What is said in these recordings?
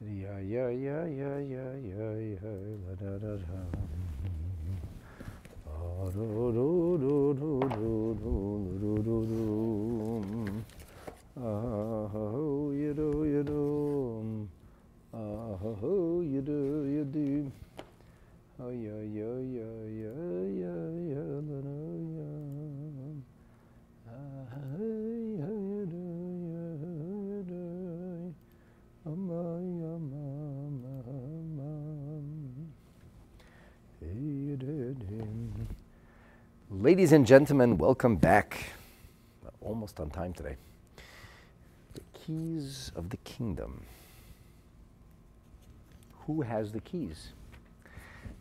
Yeah, yeah, yeah, yeah, yeah, yeah, yeah, da da da da. ho, you do, you do. Ah, ho, you do, you do. Oh, yeah, yeah, yeah. Ladies and gentlemen, welcome back. Almost on time today. The keys of the kingdom. Who has the keys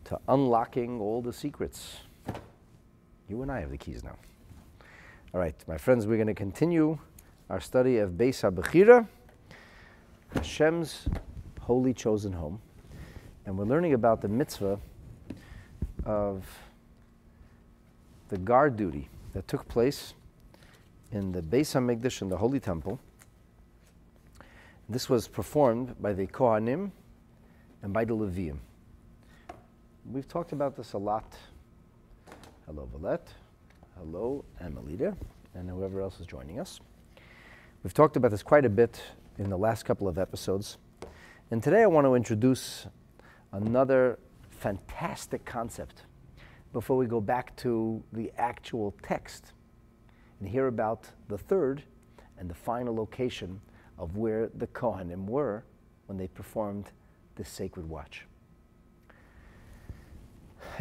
to unlocking all the secrets? You and I have the keys now. All right, my friends, we're going to continue our study of Beis HaBechira, Hashem's holy chosen home. And we're learning about the mitzvah of the guard duty that took place in the Beis HaMikdash in the Holy Temple. This was performed by the Kohanim and by the Levium. We've talked about this a lot. Hello, Valette. Hello, Amelita, and whoever else is joining us. We've talked about this quite a bit in the last couple of episodes. And today I want to introduce another fantastic concept before we go back to the actual text and hear about the third and the final location of where the Kohanim were when they performed this sacred watch.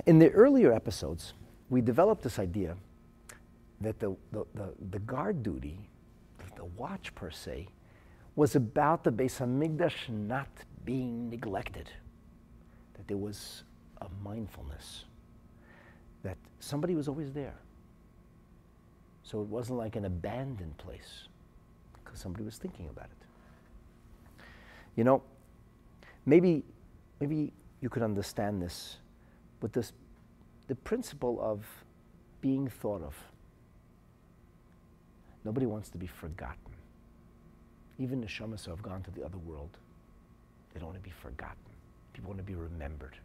In the earlier episodes, we developed this idea that the, the, the, the guard duty, the watch per se, was about the Beis Hamikdash not being neglected, that there was a mindfulness, that somebody was always there. So it wasn't like an abandoned place, because somebody was thinking about it. You know, maybe, maybe you could understand this with this, the principle of being thought of. Nobody wants to be forgotten. Even the shamas who have gone to the other world, they don't want to be forgotten. People want to be remembered.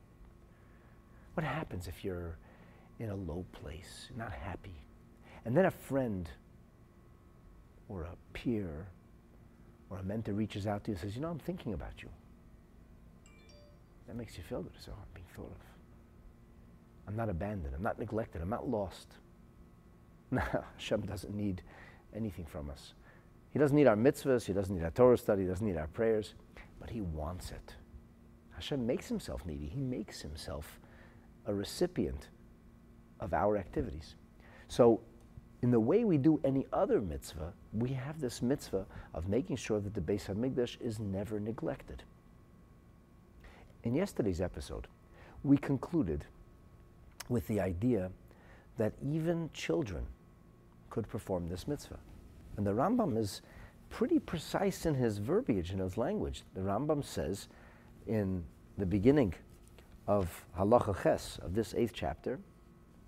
What happens if you're in a low place, not happy, and then a friend or a peer or a mentor reaches out to you and says, You know, I'm thinking about you. That makes you feel good. So I'm being thought of. I'm not abandoned. I'm not neglected. I'm not lost. No, Hashem doesn't need anything from us. He doesn't need our mitzvahs, he doesn't need our Torah study, he doesn't need our prayers, but he wants it. Hashem makes himself needy. He makes himself a recipient of our activities. So, in the way we do any other mitzvah, we have this mitzvah of making sure that the Beis Hamikdash is never neglected. In yesterday's episode, we concluded with the idea that even children could perform this mitzvah. And the Rambam is pretty precise in his verbiage, in his language. The Rambam says in the beginning of Halacha Ches, of this eighth chapter,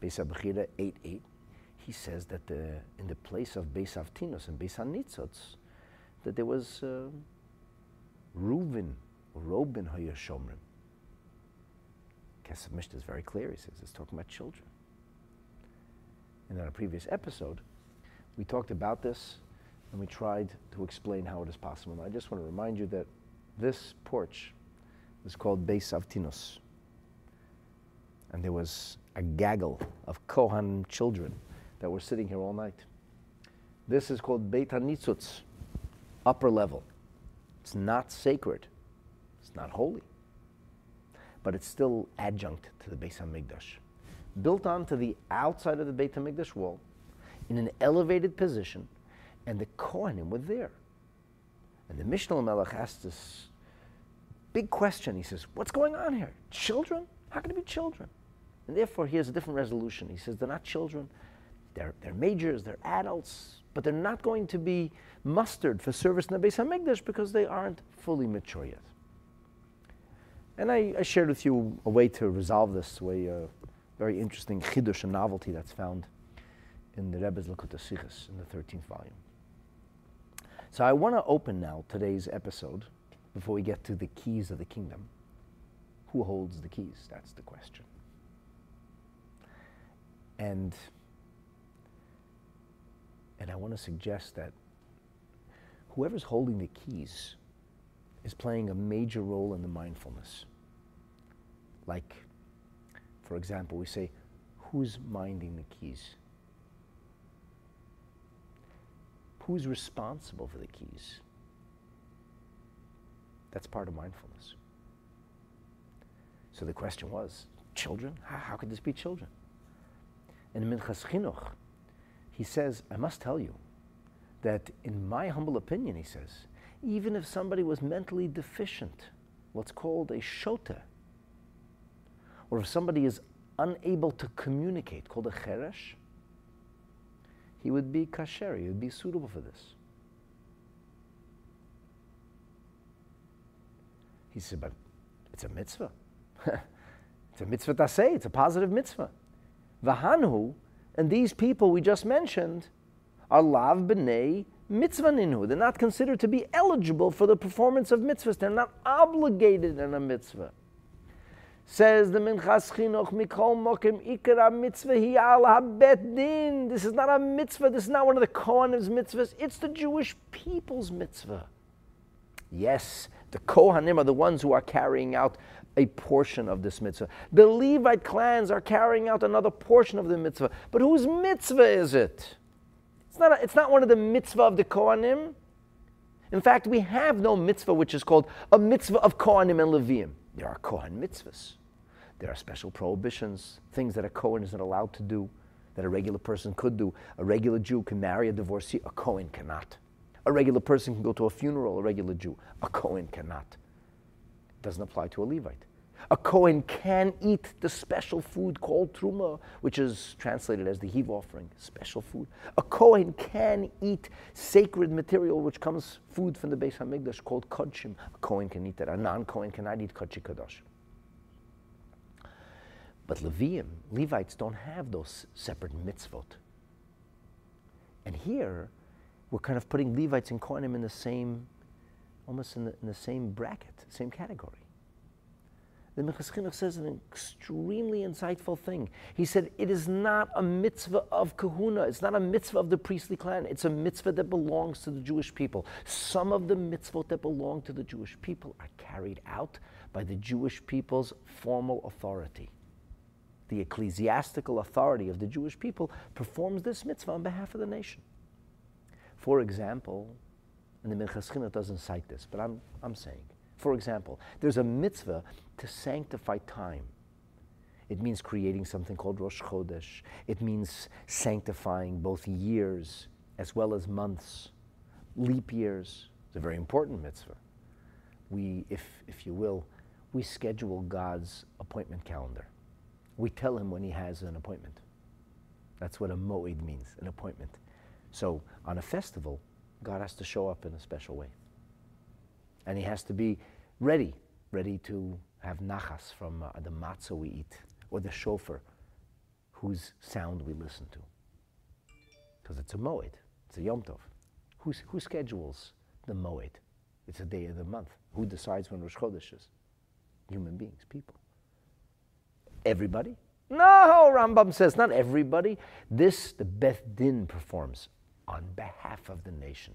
Beis HaBechira 8 8, he says that in the place of Beis Avtinos and Beis HaNitzotz, that there was uh, Reuven, Robin Hayashomrim. Kesef Mishnah is very clear. He says it's talking about children. And in a previous episode, we talked about this and we tried to explain how it is possible. And I just want to remind you that this porch is called Beis Avtinos. And there was a gaggle of Kohan children that were sitting here all night. This is called Beit HaNitzutz, upper level. It's not sacred. It's not holy. But it's still adjunct to the Beis HaMikdash. Built onto the outside of the Beit HaMikdash wall, in an elevated position, and the Kohanim were there. And the Mishnah Melech asked this big question. He says, What's going on here? Children? How can it be children? And therefore, he has a different resolution. He says, They're not children, they're, they're majors, they're adults, but they're not going to be mustered for service in the Beis HaMikdash because they aren't fully mature yet. And I, I shared with you a way to resolve this, a way, uh, very interesting chidush, a novelty that's found in the Rebbe's Likkutei Sichos in the 13th volume. So I want to open now today's episode before we get to the keys of the kingdom. Who holds the keys? That's the question. And, and I want to suggest that whoever's holding the keys is playing a major role in the mindfulness. Like, for example, we say, who's minding the keys? Who's responsible for the keys? That's part of mindfulness. So the question was, children? How, how could this be children? In Minchas Chinuch, he says, I must tell you that in my humble opinion, he says, even if somebody was mentally deficient, what's called a shota, or if somebody is unable to communicate, called a cheresh, he would be kasher, he would be suitable for this. He said, but it's a mitzvah. it's a mitzvah say, it's a positive mitzvah. Vahanhu, and these people we just mentioned, are lav b'nei mitzvah ninu. They're not considered to be eligible for the performance of mitzvahs. They're not obligated in a mitzvah. Says the Minchas Chinuch, Mikol Mokim Ikara Mitzvah Hiyal Habet Din. This is not a mitzvah. This is not one of the Kohanim's mitzvahs. It's the Jewish people's mitzvah. Yes, the Kohanim are the ones who are carrying out a portion of this mitzvah. The Levite clans are carrying out another portion of the mitzvah. But whose mitzvah is it? It's not, a, it's not one of the mitzvah of the Kohanim. In fact, we have no mitzvah which is called a mitzvah of Kohanim and Levim. There are Kohen mitzvahs. There are special prohibitions, things that a Kohen isn't allowed to do, that a regular person could do. A regular Jew can marry a divorcee, a Kohen cannot. A regular person can go to a funeral, a regular Jew. A Kohen cannot. Doesn't apply to a Levite. A Kohen can eat the special food called truma, which is translated as the heave offering, special food. A Kohen can eat sacred material, which comes food from the Beis Hamikdash called kodshim. A Kohen can eat that. A non-Kohen cannot eat kodshi kadosh. But Levium, Levites don't have those separate mitzvot. And here, we're kind of putting Levites and Kohanim in the same, almost in the, in the same bracket, same category. The Minchas Chinuch says an extremely insightful thing. He said, It is not a mitzvah of kahuna. It's not a mitzvah of the priestly clan. It's a mitzvah that belongs to the Jewish people. Some of the mitzvot that belong to the Jewish people are carried out by the Jewish people's formal authority. The ecclesiastical authority of the Jewish people performs this mitzvah on behalf of the nation. For example, and the Minchas doesn't cite this, but I'm, I'm saying, for example, there's a mitzvah to sanctify time. It means creating something called Rosh Chodesh. It means sanctifying both years as well as months, leap years. It's a very important mitzvah. We, if, if you will, we schedule God's appointment calendar. We tell him when he has an appointment. That's what a moed means, an appointment. So on a festival, God has to show up in a special way. And he has to be ready, ready to have nachas from uh, the matzah we eat, or the shofar, whose sound we listen to. Because it's a moed, it's a yom tov. Who's, who schedules the moed? It's a day of the month. Who decides when Rosh Chodesh is? Human beings, people. Everybody? No, Rambam says not everybody. This the Beth Din performs on behalf of the nation.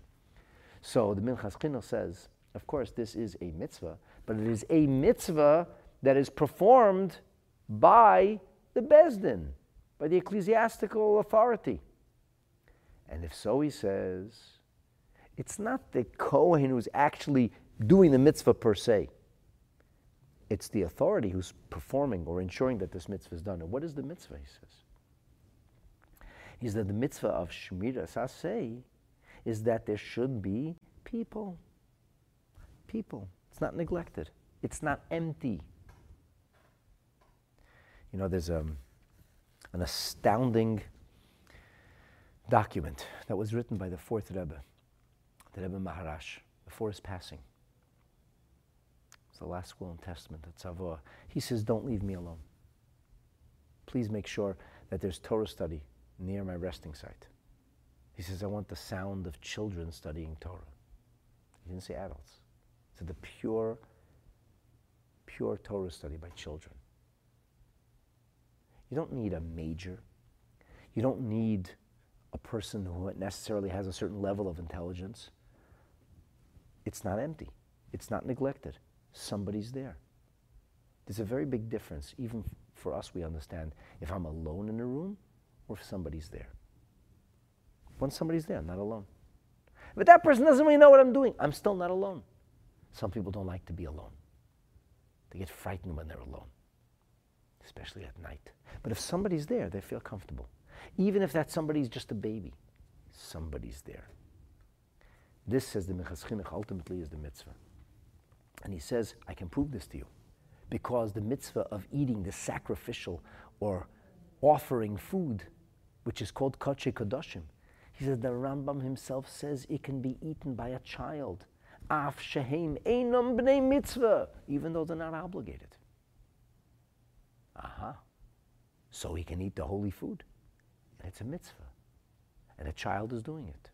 So the Minchas Chinuch says, of course, this is a mitzvah, but it is a mitzvah that is performed by the Beis Din, by the ecclesiastical authority. And if so, he says, it's not the Kohen who's actually doing the mitzvah per se. It's the authority who's performing or ensuring that this mitzvah is done. And what is the mitzvah, he says? Is that the mitzvah of Shmira Saseh is that there should be people. People. It's not neglected. It's not empty. You know, there's um, an astounding document that was written by the fourth Rebbe, the Rebbe Maharash, before his passing. It's the last will and testament at Savoy. He says, Don't leave me alone. Please make sure that there's Torah study near my resting site. He says, I want the sound of children studying Torah. He didn't say adults. to the pure, pure Torah study by children. You don't need a major. You don't need a person who necessarily has a certain level of intelligence. It's not empty. It's not neglected. Somebody's there. There's a very big difference, even for us, we understand if I'm alone in a room or if somebody's there. When somebody's there, I'm not alone. But that person doesn't really know what I'm doing. I'm still not alone. Some people don't like to be alone. They get frightened when they're alone, especially at night. But if somebody's there, they feel comfortable. Even if that somebody's just a baby, somebody's there. This, says the Chinuch, ultimately is the mitzvah. And he says, I can prove this to you. Because the mitzvah of eating the sacrificial or offering food, which is called Kodesh Kodashim, he says the Rambam himself says it can be eaten by a child. Af shehem einam bnei mitzvah, even though they're not obligated. Aha. Uh-huh. So he can eat the holy food. And it's a mitzvah. And a child is doing it.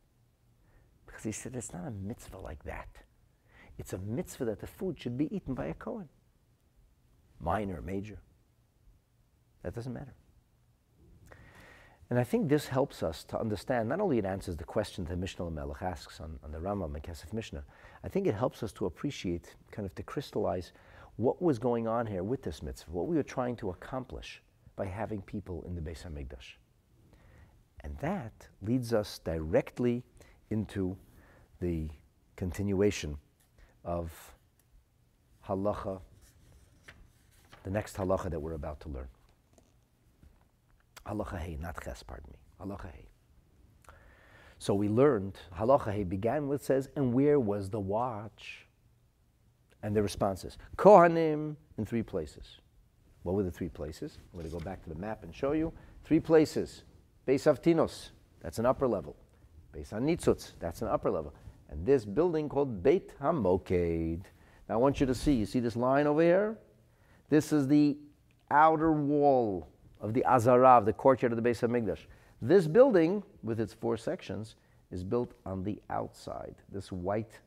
Because he said it's not a mitzvah like that. It's a mitzvah that the food should be eaten by a Kohen. Minor, major. That doesn't matter. And I think this helps us to understand, not only it answers the question that Mishnah Melech asks on, on the Rambam and Kesef Mishnah, I think it helps us to appreciate, kind of to crystallize what was going on here with this mitzvah, what we were trying to accomplish by having people in the Beis HaMikdash. And that leads us directly into the continuation of halacha, the next halacha that we're about to learn. Halacha Hey, not Ches, pardon me. Halacha Hey. So we learned, Halacha Hey began with says, and where was the watch? And the response is, Kohanim in three places. What were the three places? I'm going to go back to the map and show you. Three places. Beis Avtinos, that's an upper level. Beis Hanitzutz, that's an upper level. And this building called Beit HaMoked. Now I want you to see, you see this line over here? This is the outer wall of the Azarav, the courtyard of the Beis HaMikdash. This building, with its four sections, is built on the outside. This white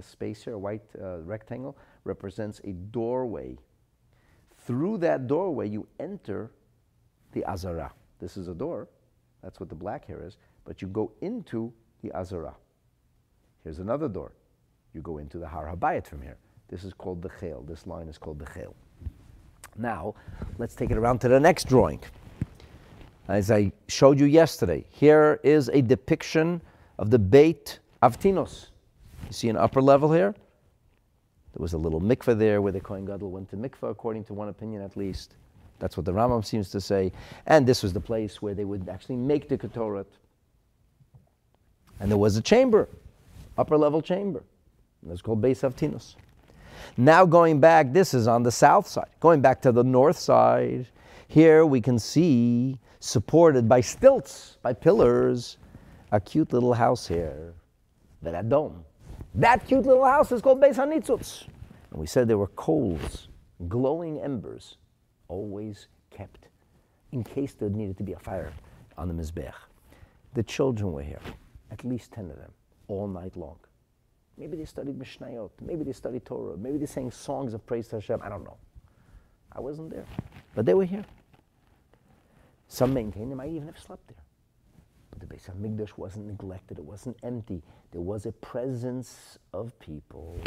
space here, white uh, rectangle, represents a doorway. Through that doorway, you enter the Azara. This is a door. That's what the black here is. But you go into the Azara. Here's another door. You go into the Har Habayit from here. This is called the Chel. This line is called the Chel. Now, let's take it around to the next drawing. As I showed you yesterday, here is a depiction of the Beit Avtinos. You see an upper level here? There was a little mikveh there where the Kohen Gadol went to mikveh, according to one opinion at least. That's what the Rambam seems to say. And this was the place where they would actually make the Ketoret. And there was a chamber, upper level chamber. It was called Beis Avtinos. Now going back, this is on the south side. Going back to the north side, here we can see, supported by stilts, by pillars, a cute little house here, dome. That cute little house is called Beis Hanitzutz. And we said there were coals, glowing embers, always kept in case there needed to be a fire on the Mizbeach. The children were here, at least 10 of them, all night long. Maybe they studied Mishnayot. Maybe they studied Torah. Maybe they sang songs of praise to Hashem. I don't know. I wasn't there. But they were here. Some maintain they might even have slept there. But the Beis HaMikdash wasn't neglected. It wasn't empty. There was a presence of people.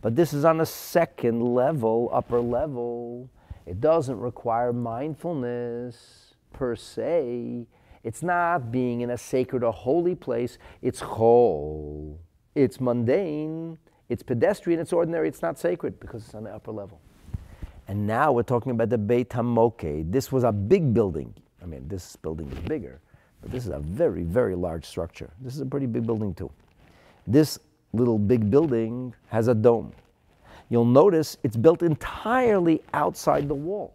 But this is on a second level, upper level. It doesn't require mindfulness per se. It's not being in a sacred or holy place. It's whole it's mundane, it's pedestrian, it's ordinary, it's not sacred because it's on the upper level. And now we're talking about the Beit HaMoked. This was a big building. I mean, this building is bigger, but this is a very, very large structure. This is a pretty big building, too. This little big building has a dome. You'll notice it's built entirely outside the wall.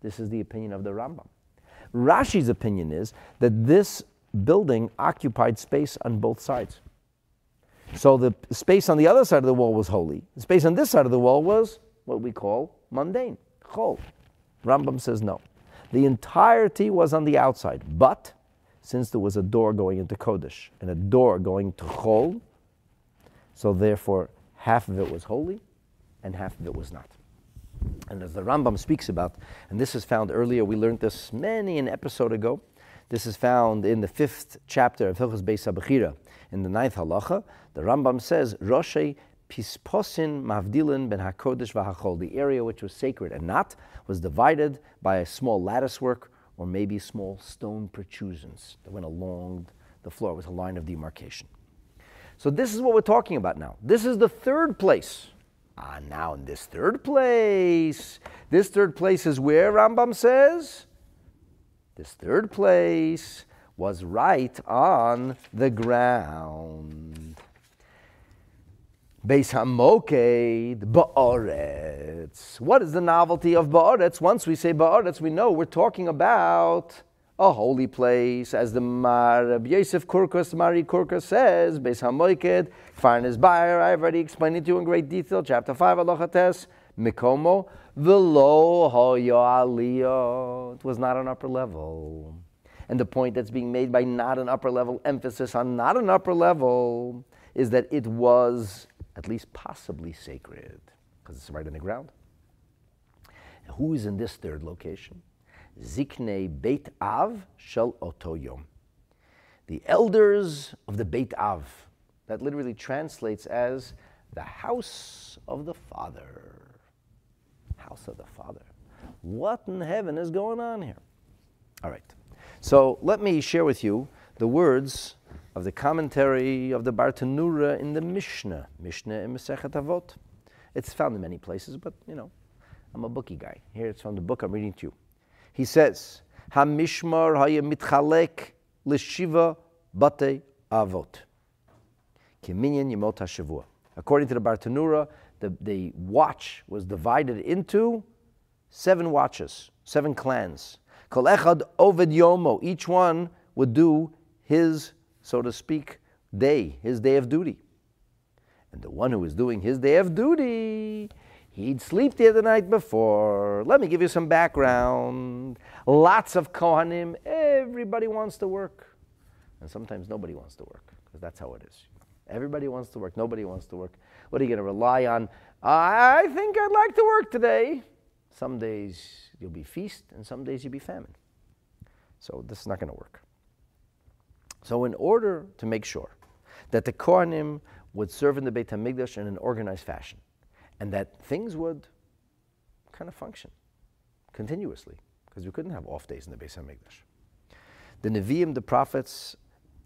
This is the opinion of the Rambam. Rashi's opinion is that this building occupied space on both sides. So the space on the other side of the wall was holy. The space on this side of the wall was what we call mundane, chol. Rambam says no. The entirety was on the outside, but since there was a door going into Kodesh and a door going to Chol, so therefore half of it was holy and half of it was not. And as the Rambam speaks about, and this is found earlier, we learned this many an episode ago. This is found in the fifth chapter of Hilchas Beis HaBechira, in the ninth halacha. The Rambam says, Roshei pisposin mavdilin ben hakodesh v'hachol. The area which was sacred and not was divided by a small lattice work or maybe small stone protrusions that went along the floor. It was a line of demarcation. So this is what we're talking about now. This is the third place. Ah, now in this third place, this third place is where Rambam says this third place was right on the ground. Beis Hamoked, Ba'aretz. What is the novelty of Ba'aretz? Once we say Ba'aretz, we know we're talking about a holy place, as the Mar Yosef Kurkus, Mahari Kurkus says, Beis Hamoiked, Farnes Bayer, I've already explained it to you in great detail, chapter 5, Alochates, Mikomo, Velo Hoyo. It was not an upper level. And the point that's being made by not an upper level, emphasis on not an upper level, is that it was at least possibly sacred, because it's right in the ground. Who is in this third location? Ziknei Beit Av Shel Otoyom. The elders of the Beit Av. That literally translates as the house of the Father. House of the Father. What in heaven is going on here? All right. So let me share with you the words of the commentary of the Bartenura in the Mishnah, Mishnah in Masechet Avot. It's found in many places, but you know, I'm a bookie guy. Here it's from the book I'm reading to you. He says, Hamishmar haya mitchalek l'shiva bate avot. Kiminyan yemot. According to the Bartenura, the, the watch was divided into seven watches, seven clans. Each one would do his, so to speak, day, his day of duty. And the one who was doing his day of duty, He'd sleep there the night before. Let me give you some background. Lots of Kohanim. Everybody wants to work. And sometimes nobody wants to work, because that's how it is. Everybody wants to work. Nobody wants to work. What are you going to rely on? I think I'd like to work today. Some days you'll be feast, and some days you'll be famine. So this is not going to work. So, in order to make sure that the Kohanim would serve in the Beit HaMikdash in an organized fashion, and that things would kind of function continuously because we couldn't have off days in the Beis Hamikdash. The Nevi'im, the prophets,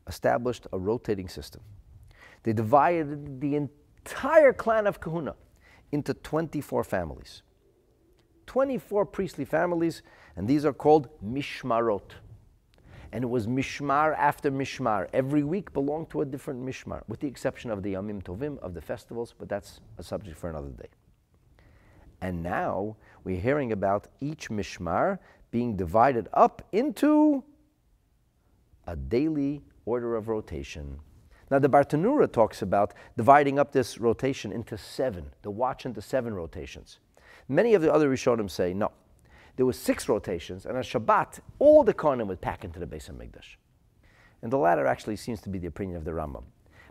established a rotating system. They divided the entire clan of Kahuna into 24 families. 24 priestly families, and these are called Mishmarot and it was mishmar after mishmar. Every week belonged to a different mishmar, with the exception of the Yamim Tovim, of the festivals, but that's a subject for another day. And now we're hearing about each mishmar being divided up into a daily order of rotation. Now, the Bartenura talks about dividing up this rotation into seven, the watch into seven rotations. Many of the other Rishonim say, no, there were six rotations, and on Shabbat, all the Kohanim would pack into the Beis HaMikdash. And the latter actually seems to be the opinion of the Rambam.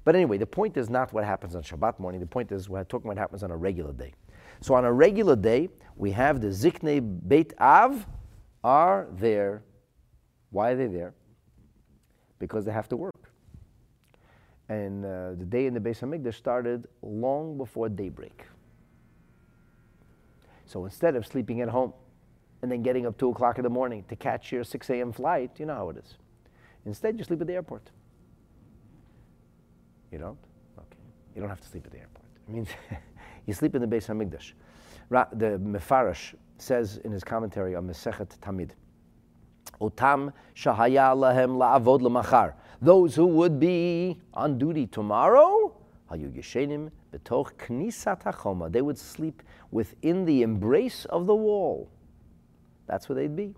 But anyway, the point is not what happens on Shabbat morning. The point is we're talking what happens on a regular day. So on a regular day, we have the Ziknei Beit Av are there. Why are they there? Because they have to work. And uh, the day in the Beis Hamikdash started long before daybreak. So instead of sleeping at home, and then getting up 2 o'clock in the morning to catch your 6 a.m. flight, you know how it is. Instead, you sleep at the airport. You don't? Okay. You don't have to sleep at the airport. It means you sleep in the Beis HaMikdash. The Mefarash says in his commentary on Mesechet Tamid, Otam shahaya lahem la'avod lemachar. Those who would be on duty tomorrow. They would sleep within the embrace of the wall. That's where they'd be.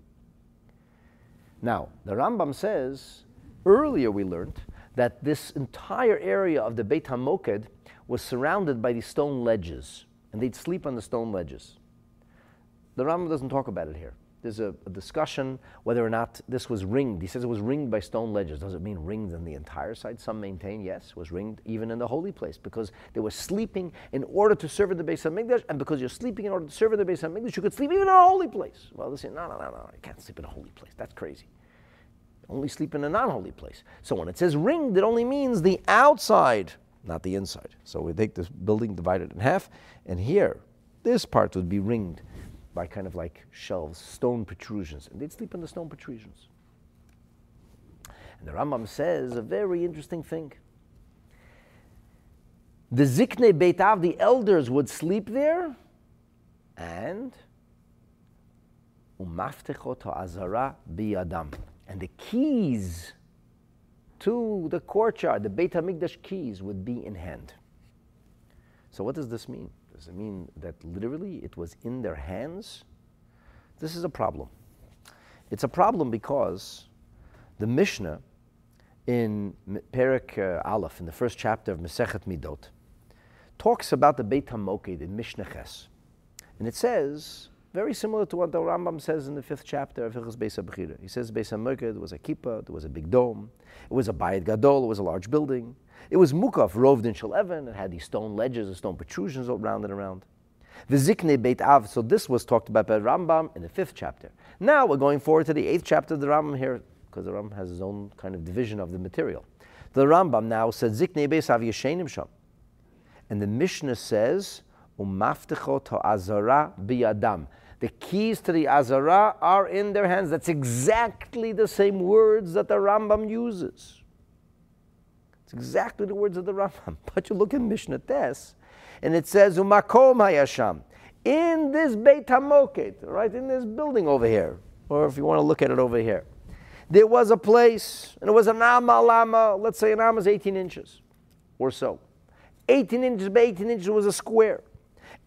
Now, the Rambam says, earlier we learned that this entire area of the Beit HaMoked was surrounded by these stone ledges, and they'd sleep on the stone ledges. The Rambam doesn't talk about it here. There's a, a, discussion whether or not this was ringed. He says it was ringed by stone ledges. Does it mean ringed on the entire side? Some maintain yes, was ringed even in the holy place because they were sleeping in order to serve in the Beis Hamikdash, and because you're sleeping in order to serve in the Beis Hamikdash, you could sleep even in a holy place. Well, they say no, no, no, no, you can't sleep in a holy place. That's crazy. Only sleep in a non-holy place. So when it says ringed, it only means the outside, not the inside. So we take this building divided in half, and here, this part would be ringed by kind of like shelves, stone protrusions, and they'd sleep in the stone protrusions. And the Rambam says a very interesting thing. The Zikne Beit Av, the elders would sleep there, and Azara biyadam, and the keys to the courtyard, the Beit Hamikdash keys, would be in hand. So what does this mean? Does it mean that literally it was in their hands? This is a problem. It's a problem because the Mishnah in Perik uh, Aleph, in the first chapter of Mesechet Midot, talks about the Beit HaMoked in Mishnah Ches. And it says, very similar to what the Rambam says in the fifth chapter of Hilchas Beis HaBechira. He says Beis HaMoked was a kippah, there was a big dome, it was a Bayit Gadol, it was a large building. It was mukaf, roved in Shalevan. It had these stone ledges and stone protrusions around and around. Vizikne Beit Av. So this was talked about by Rambam in the fifth chapter. Now we're going forward to the eighth chapter of the Rambam here, because the Rambam has his own kind of division of the material. The Rambam now said Zikne Beit Av Yeshenim Sham. And the Mishnah says, um Umaftechot ha'azara biyadam. The keys to the Azara are in their hands. That's exactly the same words that the Rambam uses. It's exactly the words of the Rambam. But you look in Mishnah Tes, and it says, Umakom hayasham. In this Beit HaMoked, right, in this building over here, or if you want to look at it over here, there was a place, and it was an amma lama, let's say an amma is 18 inches or so. 18 inches by 18 inches was a square.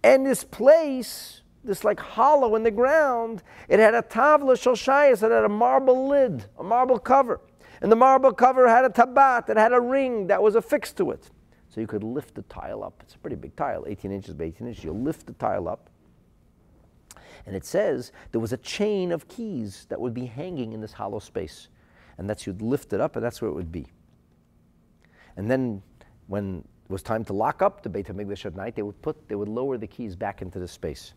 And this place, this like hollow in the ground, it had a tavla shalshayas, it had a marble lid, a marble cover. And the marble cover had a tabat that had a ring that was affixed to it. So you could lift the tile up. It's a pretty big tile, 18 inches by 18 inches. You lift the tile up. And it says there was a chain of keys that would be hanging in this hollow space. And that's you'd lift it up, and that's where it would be. And then when it was time to lock up the Beit HaMikdash at night, they would put, they would lower the keys back into the space.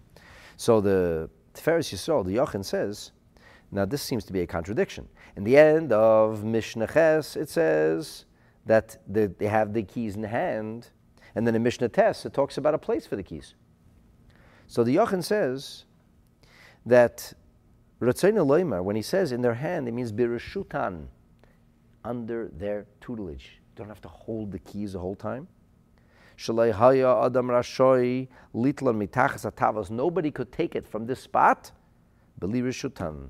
So the Tiferes Yisrael, the Yochanan says, now this seems to be a contradiction. In the end of Mishnah Ches, it says that they have the keys in hand, and then in Mishnah Tes, it talks about a place for the keys. So the Yochanan says that Ratzayin Loimar, when he says in their hand, it means birushutan, under their tutelage. You don't have to hold the keys the whole time. Nobody could take it from this spot. Beli Rishutan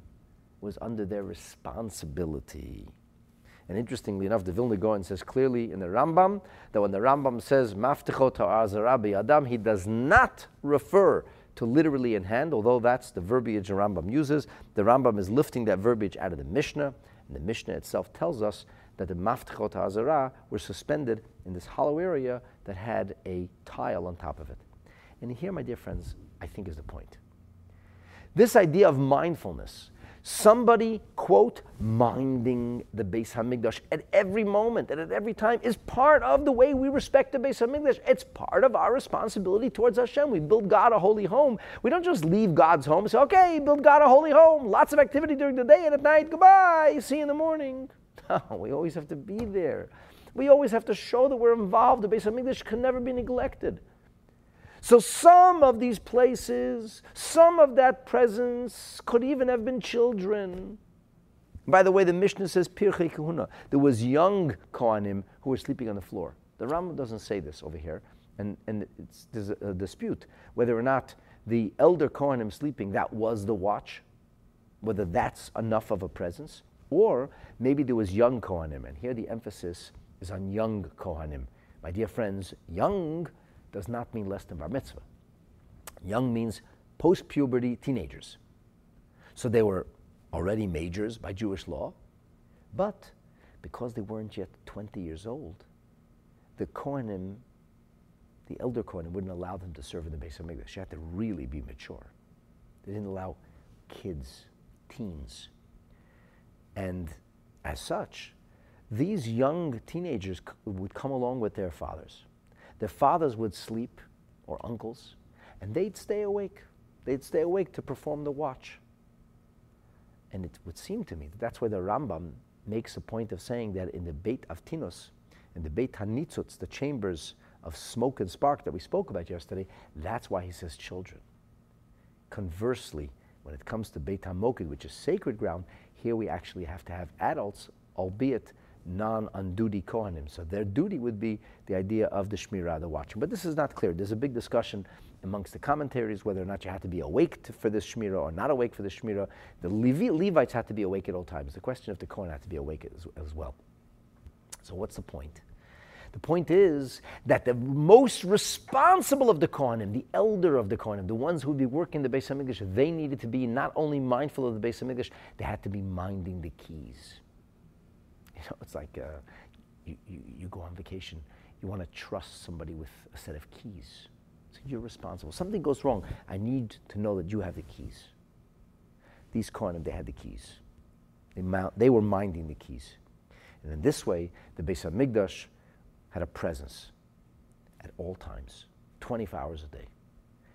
was under their responsibility. And interestingly enough, the Vilna Gaon says clearly in the Rambam that when the Rambam says Maftichot Azarabi Adam, he does not refer to literally in hand, although that's the verbiage the Rambam uses. The Rambam is lifting that verbiage out of the Mishnah, and the Mishnah itself tells us that the Maftichot Azara were suspended in this hollow area that had a tile on top of it. And here, my dear friends, I think is the point. This idea of mindfulness, somebody, quote, minding the Beis Hamikdash at every moment and at every time is part of the way we respect the Beis Hamikdash. It's part of our responsibility towards Hashem. We build God a holy home. We don't just leave God's home and say, okay, build God a holy home. Lots of activity during the day and at night. Goodbye. See you in the morning. We always have to be there. We always have to show that we're involved. The Beis Hamikdash can never be neglected. So some of these places, some of that presence could even have been children. By the way, the Mishnah says Pirchei Kahuna. There was young Kohanim who were sleeping on the floor. The Rambam doesn't say this over here, and, and there's a, a, dispute whether or not the elder Kohanim sleeping, that was the watch, whether that's enough of a presence, or maybe there was young Kohanim, and here the emphasis is on young Kohanim. My dear friends, young does not mean less than bar mitzvah. Young means post puberty teenagers. So they were already majors by Jewish law, but because they weren't yet 20 years old, the Kohanim, the elder Kohanim, wouldn't allow them to serve in the base of Hamikdash. You had to really be mature. They didn't allow kids teens. And as such, these young teenagers would come along with their fathers. Their fathers would sleep, or uncles, and they'd stay awake. They'd stay awake to perform the watch. And it would seem to me that that's why the Rambam makes a point of saying that in the Beit Avtinus, in the Beit Hanitzutz, the chambers of smoke and spark that we spoke about yesterday, that's why he says children. Conversely, when it comes to Beit HaMoked, which is sacred ground, here we actually have to have adults, albeit non-on-duty Kohanim. So their duty would be the idea of the Shmirah, the watching. But this is not clear. There's a big discussion amongst the commentaries whether or not you have to be awake for this Shmirah or not awake for the Shmirah. The Levi, Levites have to be awake at all times. The question of the Kohen had to be awake as, as well. So what's the point? The point is that the most responsible of the Kohanim, the elder of the Kohanim, the ones who would be working the Beis HaMikdash, they needed to be not only mindful of the Beis HaMikdash, they had to be minding the keys. You know, it's like uh, you, you, you go on vacation, you want to trust somebody with a set of keys. So you're responsible. Something goes wrong. I need to know that you have the keys. These Kohanim, they had the keys. They, mount, they were minding the keys. And in this way, the Beis HaMikdash had a presence at all times, 24 hours a day.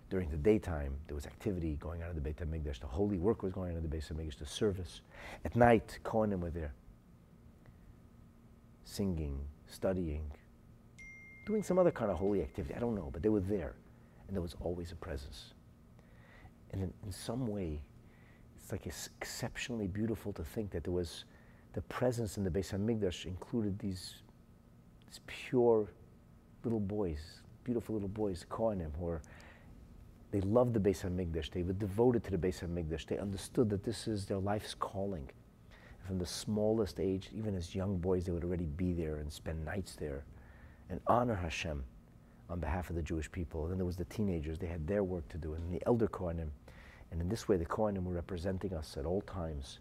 During the daytime, there was activity going on in the Beit HaMikdash. The holy work was going on in the Beit HaMikdash, the service. At night, Kohanim were there singing, studying, doing some other kind of holy activity. I don't know, but they were there, and there was always a presence. And in, in some way, it's like it's exceptionally beautiful to think that there was the presence in the Beis Hamikdash included these, these pure little boys, beautiful little boys, Kohanim, who are, they loved the Beis Hamikdash. They were devoted to the Beis Hamikdash. They understood that this is their life's calling from the smallest age, even as young boys, they would already be there and spend nights there and honor Hashem on behalf of the Jewish people. And then there was the teenagers, they had their work to do, and the elder Kohanim. And in this way, the Kohanim were representing us at all times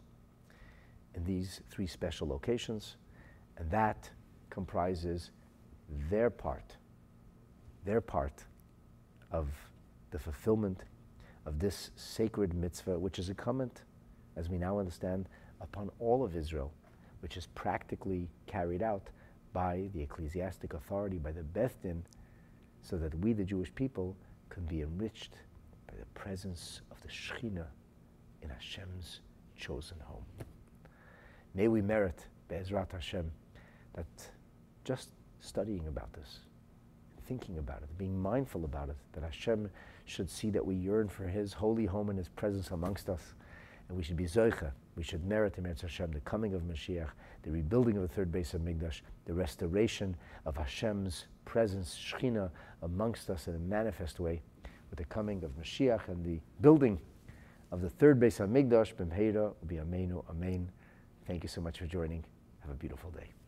in these three special locations, and that comprises their part, their part of the fulfillment of this sacred mitzvah, which is a comment, as we now understand, upon all of Israel, which is practically carried out by the ecclesiastic authority, by the Beth Din, so that we, the Jewish people, can be enriched by the presence of the Shekhinah in Hashem's chosen home. May we merit, Be'ezrat Hashem, that just studying about this, thinking about it, being mindful about it, that Hashem should see that we yearn for His holy home and His presence amongst us, and we should be Zoicha we should merit in Hashem the coming of Mashiach, the rebuilding of the third base of HaMikdash, the restoration of Hashem's presence, Shechina, amongst us in a manifest way, with the coming of Mashiach and the building of the third Beis HaMikdash, B'mheira, Amenu, Amen. Thank you so much for joining. Have a beautiful day.